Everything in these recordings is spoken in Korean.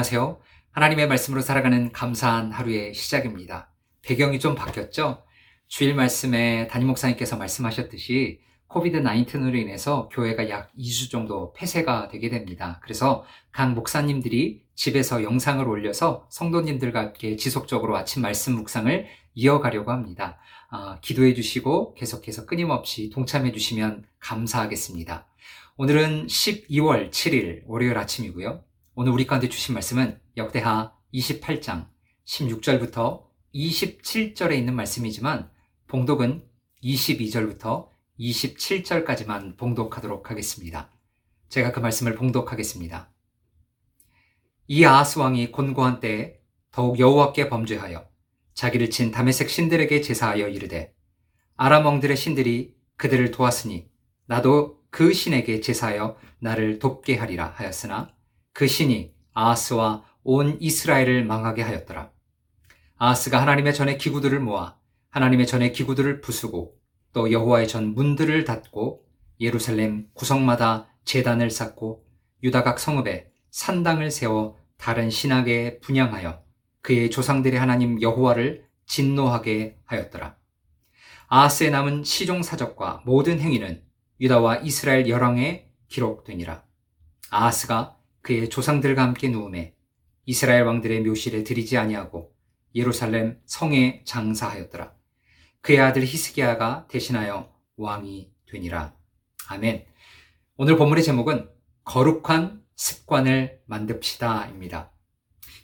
안녕하세요. 하나님의 말씀으로 살아가는 감사한 하루의 시작입니다. 배경이 좀 바뀌었죠? 주일 말씀에 담임 목사님께서 말씀하셨듯이 코비드-19으로 인해서 교회가 약 2주 정도 폐쇄가 되게 됩니다. 그래서 각 목사님들이 집에서 영상을 올려서 성도님들과 함께 지속적으로 아침 말씀 묵상을 이어가려고 합니다. 아, 기도해 주시고 계속해서 끊임없이 동참해 주시면 감사하겠습니다. 오늘은 12월 7일 월요일 아침이고요. 오늘 우리 가운데 주신 말씀은 역대하 28장 16절부터 27절에 있는 말씀이지만 봉독은 22절부터 27절까지만 봉독하도록 하겠습니다. 제가 그 말씀을 봉독하겠습니다. 이 아하스 왕이 곤고한 때에 더욱 여호와께 범죄하여 자기를 친 다메색 신들에게 제사하여 이르되 아람 왕들의 신들이 그들을 도왔으니 나도 그 신에게 제사하여 나를 돕게 하리라 하였으나 그 신이 아하스와 온 이스라엘을 망하게 하였더라. 아하스가 하나님의 전에 기구들을 모아 하나님의 전에 기구들을 부수고 또 여호와의 전 문들을 닫고 예루살렘 구성마다 재단을 쌓고 유다각 성읍에 산당을 세워 다른 신학에 분양하여 그의 조상들의 하나님 여호와를 진노하게 하였더라. 아하스의 남은 시종 사적과 모든 행위는 유다와 이스라엘 열왕에 기록되니라. 아하스가 그의 조상들과 함께 누움에 이스라엘 왕들의 묘실에 들이지 아니하고 예루살렘 성에 장사하였더라. 그의 아들 히스기야가 대신하여 왕이 되니라. 아멘. 오늘 본문의 제목은 거룩한 습관을 만듭시다입니다.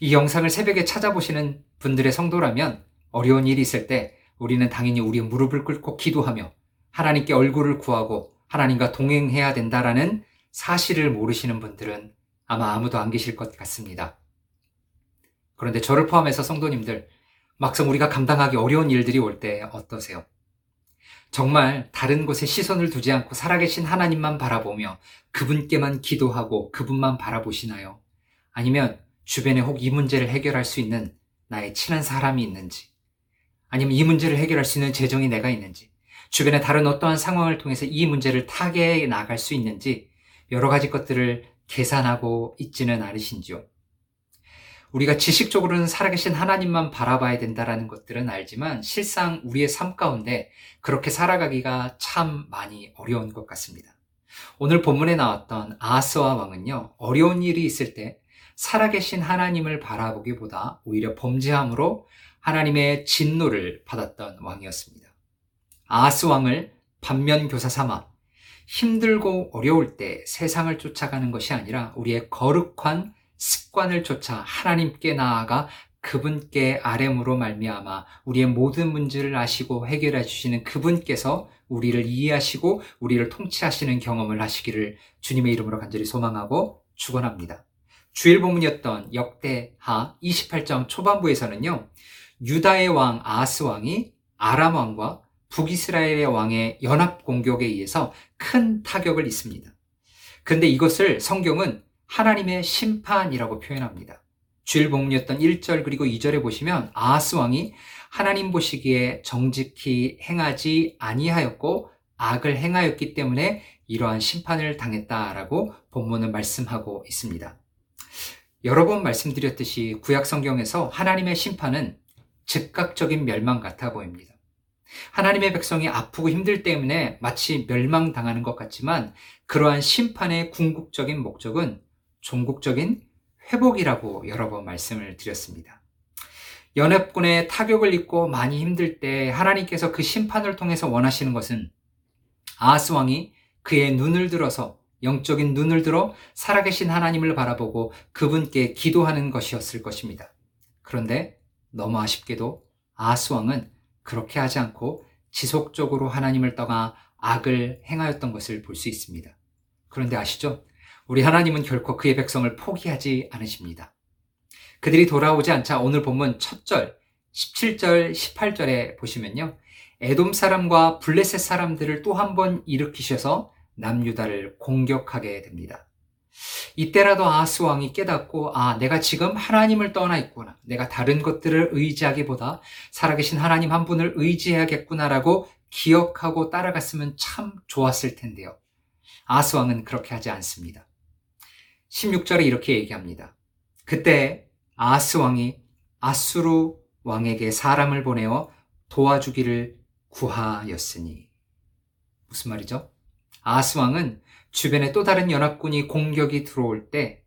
이 영상을 새벽에 찾아보시는 분들의 성도라면 어려운 일이 있을 때 우리는 당연히 우리의 무릎을 꿇고 기도하며 하나님께 얼굴을 구하고 하나님과 동행해야 된다라는 사실을 모르시는 분들은 아마 아무도 안 계실 것 같습니다. 그런데 저를 포함해서 성도님들, 막상 우리가 감당하기 어려운 일들이 올 때 어떠세요? 정말 다른 곳에 시선을 두지 않고 살아계신 하나님만 바라보며 그분께만 기도하고 그분만 바라보시나요? 아니면 주변에 혹 이 문제를 해결할 수 있는 나의 친한 사람이 있는지, 아니면 이 문제를 해결할 수 있는 재정이 내가 있는지, 주변의 다른 어떠한 상황을 통해서 이 문제를 타개해 나갈 수 있는지 여러 가지 것들을 계산하고 있지는 않으신지요? 우리가 지식적으로는 살아계신 하나님만 바라봐야 된다라는 것들은 알지만 실상 우리의 삶 가운데 그렇게 살아가기가 참 많이 어려운 것 같습니다. 오늘 본문에 나왔던 아스와 왕은요, 어려운 일이 있을 때 살아계신 하나님을 바라보기보다 오히려 범죄함으로 하나님의 진노를 받았던 왕이었습니다. 아하스 왕을 반면교사 삼아 힘들고 어려울 때 세상을 쫓아가는 것이 아니라 우리의 거룩한 습관을 쫓아 하나님께 나아가 그분께 아뢰므로 말미암아 우리의 모든 문제를 아시고 해결해 주시는 그분께서 우리를 이해하시고 우리를 통치하시는 경험을 하시기를 주님의 이름으로 간절히 소망하고 축원합니다. 주일 본문이었던 역대하 28장 초반부에서는요. 유다의 왕 아하스 왕이 아람 왕과 북이스라엘의 왕의 연합 공격에 의해서 큰 타격을 입습니다. 그런데 이것을 성경은 하나님의 심판이라고 표현합니다. 주일 본문이었던 1절 그리고 2절에 보시면 아하스 왕이 하나님 보시기에 정직히 행하지 아니하였고 악을 행하였기 때문에 이러한 심판을 당했다라고 본문은 말씀하고 있습니다. 여러 번 말씀드렸듯이 구약 성경에서 하나님의 심판은 즉각적인 멸망 같아 보입니다. 하나님의 백성이 아프고 힘들 때문에 마치 멸망당하는 것 같지만 그러한 심판의 궁극적인 목적은 종국적인 회복이라고 여러 번 말씀을 드렸습니다. 연합군의 타격을 입고 많이 힘들 때 하나님께서 그 심판을 통해서 원하시는 것은 아하스 왕이 그의 눈을 들어서 영적인 눈을 들어 살아계신 하나님을 바라보고 그분께 기도하는 것이었을 것입니다. 그런데 너무 아쉽게도 아하스 왕은 그렇게 하지 않고 지속적으로 하나님을 떠나 악을 행하였던 것을 볼 수 있습니다. 그런데 아시죠? 우리 하나님은 결코 그의 백성을 포기하지 않으십니다. 그들이 돌아오지 않자 오늘 본문 첫 절, 17절, 18절에 보시면요. 에돔 사람과 블레셋 사람들을 또 한 번 일으키셔서 남유다를 공격하게 됩니다. 이때라도 아하스 왕이 깨닫고 아 내가 지금 하나님을 떠나 있구나. 내가 다른 것들을 의지하기보다 살아계신 하나님 한 분을 의지해야겠구나라고 기억하고 따라갔으면 참 좋았을 텐데요. 아하스 왕은 그렇게 하지 않습니다. 16절에 이렇게 얘기합니다. 그때 아하스 왕이 아수르 왕에게 사람을 보내어 도와주기를 구하였으니. 무슨 말이죠? 아하스 왕은 주변에 또 다른 연합군이 공격이 들어올 때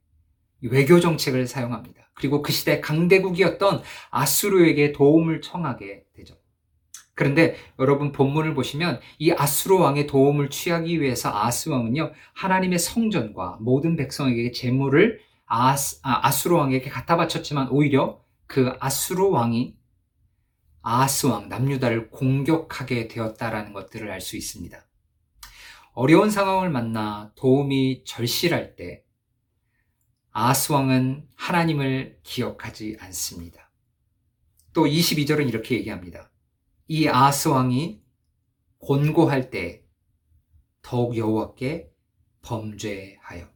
외교 정책을 사용합니다. 그리고 그 시대 강대국이었던 아수르에게 도움을 청하게 되죠. 그런데 여러분 본문을 보시면 이 아수르 왕의 도움을 취하기 위해서 아하스 왕은요 하나님의 성전과 모든 백성에게 재물을 아스, 아, 아수르 왕에게 갖다 바쳤지만 오히려 그 아수르 왕이 아하스 왕 남유다를 공격하게 되었다라는 것들을 알 수 있습니다. 어려운 상황을 만나 도움이 절실할 때 아하스 왕은 하나님을 기억하지 않습니다. 또 22절은 이렇게 얘기합니다. 이 아하스 왕이 곤고할 때 더욱 여호와께 범죄하여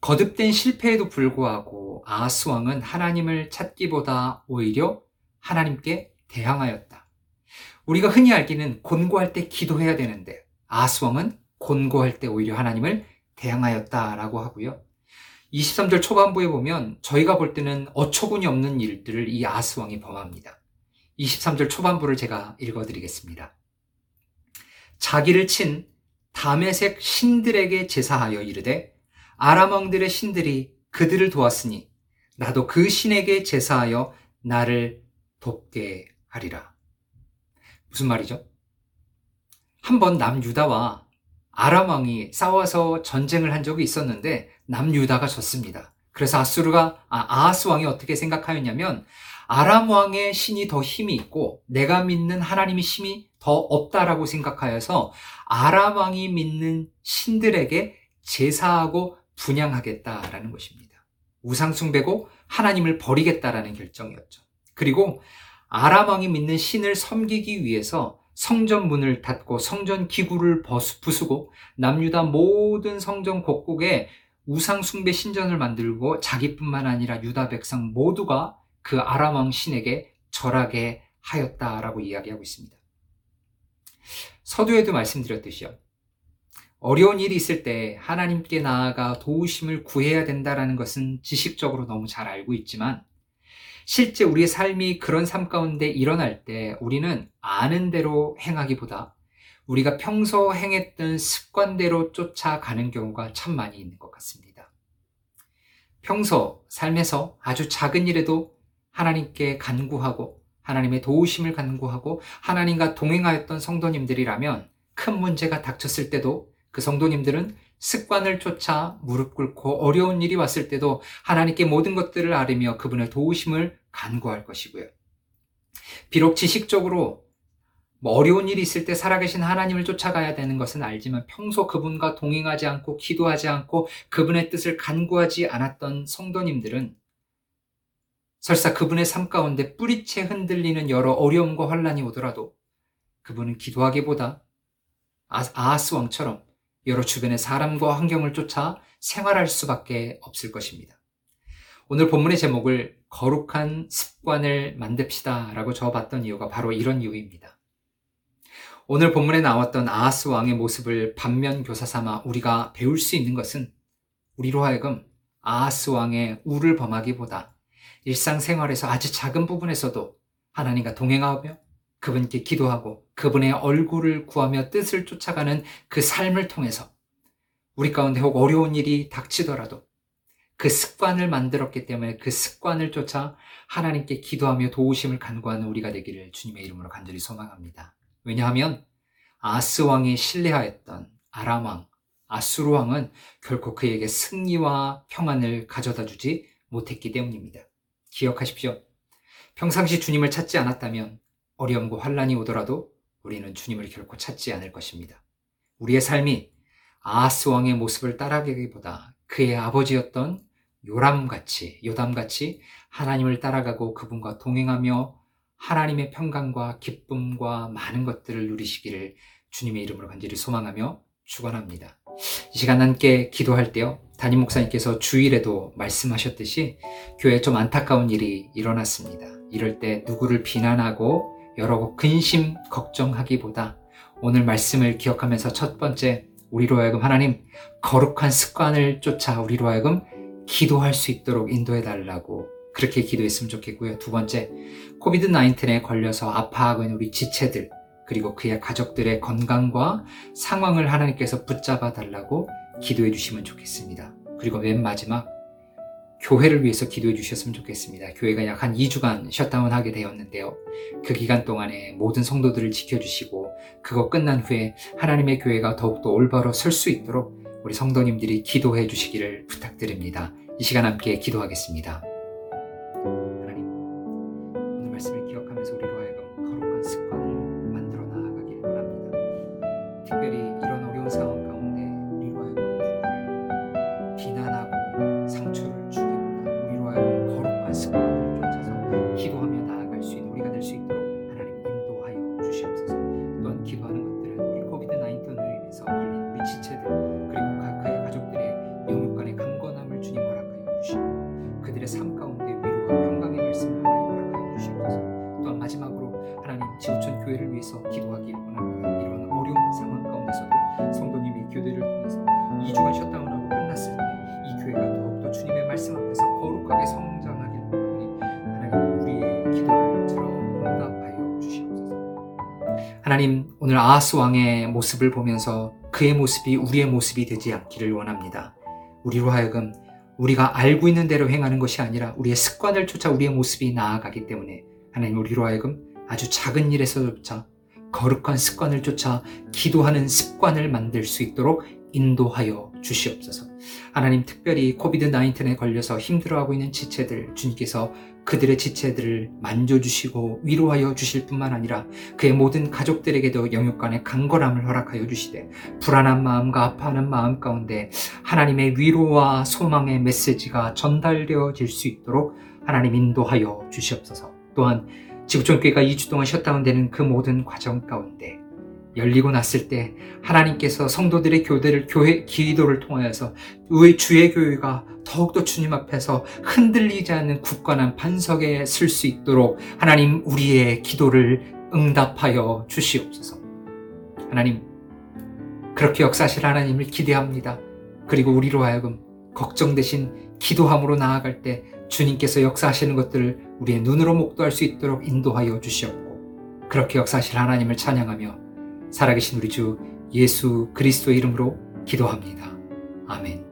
거듭된 실패에도 불구하고 아하스 왕은 하나님을 찾기보다 오히려 하나님께 대항하였다. 우리가 흔히 알기는 곤고할 때 기도해야 되는데 아하스 왕은 곤고할 때 오히려 하나님을 대항하였다라고 하고요. 23절 초반부에 보면 저희가 볼 때는 어처구니 없는 일들을 이 아하스 왕이 범합니다. 23절 초반부를 제가 읽어드리겠습니다. 자기를 친 담에색 신들에게 제사하여 이르되 아람 왕들의 신들이 그들을 도왔으니 나도 그 신에게 제사하여 나를 돕게 하리라. 무슨 말이죠? 한번 남유다와 아람 왕이 싸워서 전쟁을 한 적이 있었는데 남유다가 졌습니다. 그래서 아수르가 아, 아하스 왕이 어떻게 생각하였냐면 아람 왕의 신이 더 힘이 있고 내가 믿는 하나님의 힘이 더 없다라고 생각하여서 아람 왕이 믿는 신들에게 제사하고 분양하겠다라는 것입니다. 우상 숭배고 하나님을 버리겠다라는 결정이었죠. 그리고 아람 왕이 믿는 신을 섬기기 위해서 성전 문을 닫고 성전 기구를 부수고 남유다 모든 성전 곳곳에 우상 숭배 신전을 만들고 자기뿐만 아니라 유다 백성 모두가 그 아람 왕 신에게 절하게 하였다라고 이야기하고 있습니다. 서두에도 말씀드렸듯이요. 어려운 일이 있을 때 하나님께 나아가 도우심을 구해야 된다라는 것은 지식적으로 너무 잘 알고 있지만 실제 우리의 삶이 그런 삶 가운데 일어날 때 우리는 아는 대로 행하기보다 우리가 평소 행했던 습관대로 쫓아가는 경우가 참 많이 있는 것 같습니다. 평소 삶에서 아주 작은 일에도 하나님께 간구하고 하나님의 도우심을 간구하고 하나님과 동행하였던 성도님들이라면 큰 문제가 닥쳤을 때도 그 성도님들은 습관을 쫓아 무릎 꿇고 어려운 일이 왔을 때도 하나님께 모든 것들을 아뢰며 그분의 도우심을 간구할 것이고요. 비록 지식적으로 뭐 어려운 일이 있을 때 살아계신 하나님을 쫓아가야 되는 것은 알지만 평소 그분과 동행하지 않고 기도하지 않고 그분의 뜻을 간구하지 않았던 성도님들은 설사 그분의 삶 가운데 뿌리채 흔들리는 여러 어려움과 환란이 오더라도 그분은 기도하기보다 아, 아하스 왕처럼 여러 주변의 사람과 환경을 쫓아 생활할 수밖에 없을 것입니다. 오늘 본문의 제목을 거룩한 습관을 만듭시다 라고 적어봤던 이유가 바로 이런 이유입니다. 오늘 본문에 나왔던 아하스 왕의 모습을 반면 교사 삼아 우리가 배울 수 있는 것은 우리로 하여금 아하스 왕의 우를 범하기보다 일상생활에서 아주 작은 부분에서도 하나님과 동행하며 그분께 기도하고 그분의 얼굴을 구하며 뜻을 쫓아가는 그 삶을 통해서 우리 가운데 혹 어려운 일이 닥치더라도 그 습관을 만들었기 때문에 그 습관을 쫓아 하나님께 기도하며 도우심을 간구하는 우리가 되기를 주님의 이름으로 간절히 소망합니다. 왜냐하면 아스 왕이 신뢰하였던 아람 왕, 아수르 왕은 결코 그에게 승리와 평안을 가져다 주지 못했기 때문입니다. 기억하십시오. 평상시 주님을 찾지 않았다면 어려움과 환란이 오더라도 우리는 주님을 결코 찾지 않을 것입니다. 우리의 삶이 아하스 왕의 모습을 따라가기보다 그의 아버지였던 요람같이 요담같이 하나님을 따라가고 그분과 동행하며 하나님의 평강과 기쁨과 많은 것들을 누리시기를 주님의 이름으로 간절히 소망하며 축원합니다. 이 시간 함께 기도할 때요. 담임 목사님께서 주일에도 말씀하셨듯이 교회에 좀 안타까운 일이 일어났습니다. 이럴 때 누구를 비난하고 여러 근심 걱정하기보다 오늘 말씀을 기억하면서 첫 번째 우리로 하여금 하나님 거룩한 습관을 쫓아 우리로 하여금 기도할 수 있도록 인도해 달라고 그렇게 기도했으면 좋겠고요. 두 번째, COVID 19에 걸려서 아파하고 있는 우리 지체들 그리고 그의 가족들의 건강과 상황을 하나님께서 붙잡아 달라고 기도해 주시면 좋겠습니다. 그리고 맨 마지막 교회를 위해서 기도해 주셨으면 좋겠습니다. 교회가 약 한 2주간 셧다운 하게 되었는데요. 그 기간 동안에 모든 성도들을 지켜주시고 그거 끝난 후에 하나님의 교회가 더욱더 올바로 설 수 있도록 우리 성도님들이 기도해 주시기를 부탁드립니다. 이 시간 함께 기도하겠습니다. 하나님, 오늘 말씀을 기억하면서 우리로 하여금 거룩한 습관을 만들어 나아가기를 원합니다. 특별히 이런 어려운 상황 가운데 우리로 하여금 비난하고 상처를 주기보다 우리로 하여금 거룩한 습관을 쫓아서 나 하나님 오늘 아하스 왕의 모습을 보면서 그의 모습이 우리의 모습이 되지 않기를 원합니다. 우리로 하여금 우리가 알고 있는 대로 행하는 것이 아니라 우리의 습관을 쫓아 우리의 모습이 나아가기 때문에 하나님 우리로 하여금 아주 작은 일에서조차 거룩한 습관을 쫓아 기도하는 습관을 만들 수 있도록 인도하여 주시옵소서. 하나님 특별히 코비드 19에 걸려서 힘들어하고 있는 지체들 주님께서 그들의 지체들을 만져주시고 위로하여 주실 뿐만 아니라 그의 모든 가족들에게도 영육간의 강건함을 허락하여 주시되 불안한 마음과 아파하는 마음 가운데 하나님의 위로와 소망의 메시지가 전달되어질 수 있도록 하나님 인도하여 주시옵소서. 또한 지구촌교회가 2주 동안 셧다운되는 그 모든 과정 가운데 열리고 났을 때 하나님께서 성도들의 교대를 교회 기도를 통하여서 우리 주의 교회가 더욱더 주님 앞에서 흔들리지 않는 굳건한 반석에 쓸수 있도록 하나님 우리의 기도를 응답하여 주시옵소서. 하나님 그렇게 역사하실 하나님을 기대합니다. 그리고 우리로 하여금 걱정 대신 기도함으로 나아갈 때 주님께서 역사하시는 것들을 우리의 눈으로 목도할 수 있도록 인도하여 주시옵고 그렇게 역사하실 하나님을 찬양하며 살아계신 우리 주 예수 그리스도의 이름으로 기도합니다. 아멘.